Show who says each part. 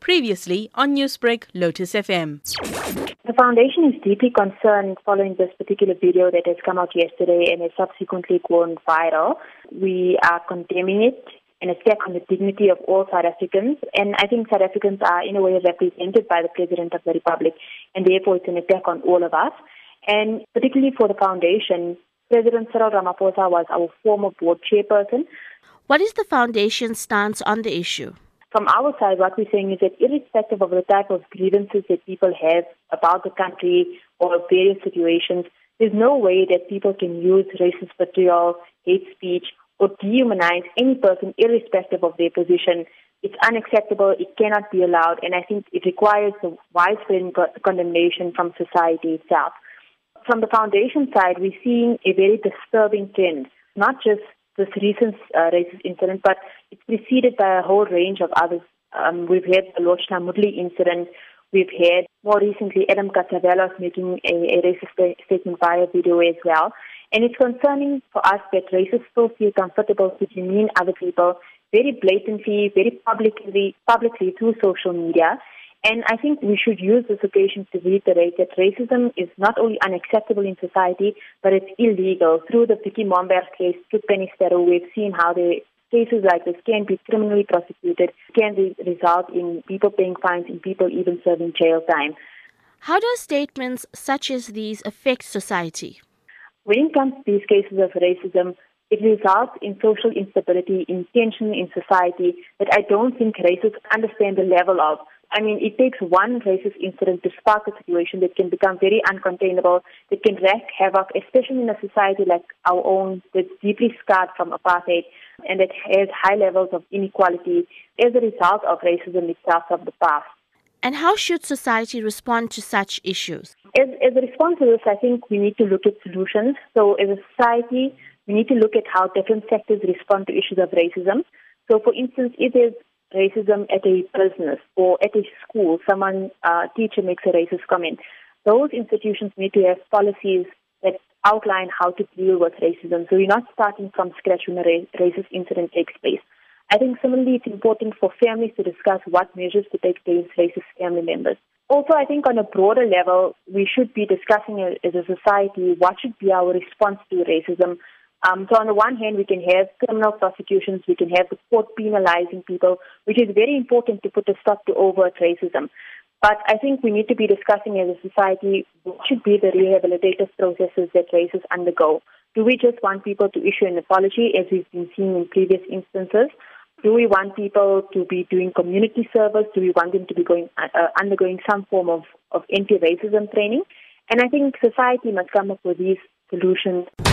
Speaker 1: Previously on Newsbreak, Lotus FM.
Speaker 2: The foundation is deeply concerned following this particular video that has come out yesterday and has subsequently gone viral. We are condemning it an attack on the dignity of all South Africans. And I think South Africans are, in a way, represented by the President of the Republic, and therefore it's an attack on all of us. And particularly for the foundation, President Cyril Ramaphosa was our former board chairperson.
Speaker 3: What is the foundation's stance on the issue?
Speaker 2: From our side, what we're saying is that irrespective of the type of grievances that people have about the country or various situations, there's no way that people can use racist vitriol, hate speech, or dehumanize any person irrespective of their position. It's unacceptable. It cannot be allowed. And I think it requires a widespread condemnation from society itself. From the foundation side, we're seeing a very disturbing trend, not just this recent uh, racist incident, but it's preceded by a whole range of others. Um, we've had the Lochna Moodley incident. We've had more recently Adam Catzavelos making a, a racist statement via video as well. And it's concerning for us that racists still feel comfortable to demean other people very blatantly, very publicly, publicly through social media. And I think we should use this occasion to reiterate that racism is not only unacceptable in society, but it's illegal. Through the Vicki Momberg case, through Penny Sparrow, we've seen how the cases like this can be criminally prosecuted, can result in people paying fines and people even serving jail time.
Speaker 3: How do statements such as these affect society?
Speaker 2: When it comes to these cases of racism, it results in social instability, in tension in society that I don't think racists understand the level of. I mean, it takes one racist incident to spark a situation that can become very uncontainable, that can wreak havoc, especially in a society like our own that's deeply scarred from apartheid and that has high levels of inequality as a result of racism itself of the past.
Speaker 3: And how should society respond to such issues?
Speaker 2: As, as a response to this, I think we need to look at solutions. So, as a society, we need to look at how different sectors respond to issues of racism. So, for instance, if there's racism at a business or at a school, someone, uh, teacher makes a racist comment, those institutions need to have policies that outline how to deal with racism. So, you're not starting from scratch when a racist incident takes place. I think similarly it's important for families to discuss what measures to take against racist family members. Also, I think on a broader level, we should be discussing as a society what should be our response to racism. Um, so on the one hand, we can have criminal prosecutions, we can have the court penalizing people, which is very important to put a stop to overt racism. But I think we need to be discussing as a society what should be the rehabilitative processes that racists undergo. Do we just want people to issue an apology, as we've been seeing in previous instances? Do we want people to be doing community service? Do we want them to be going uh, uh, undergoing some form of, of anti-racism training? And I think society must come up with these solutions.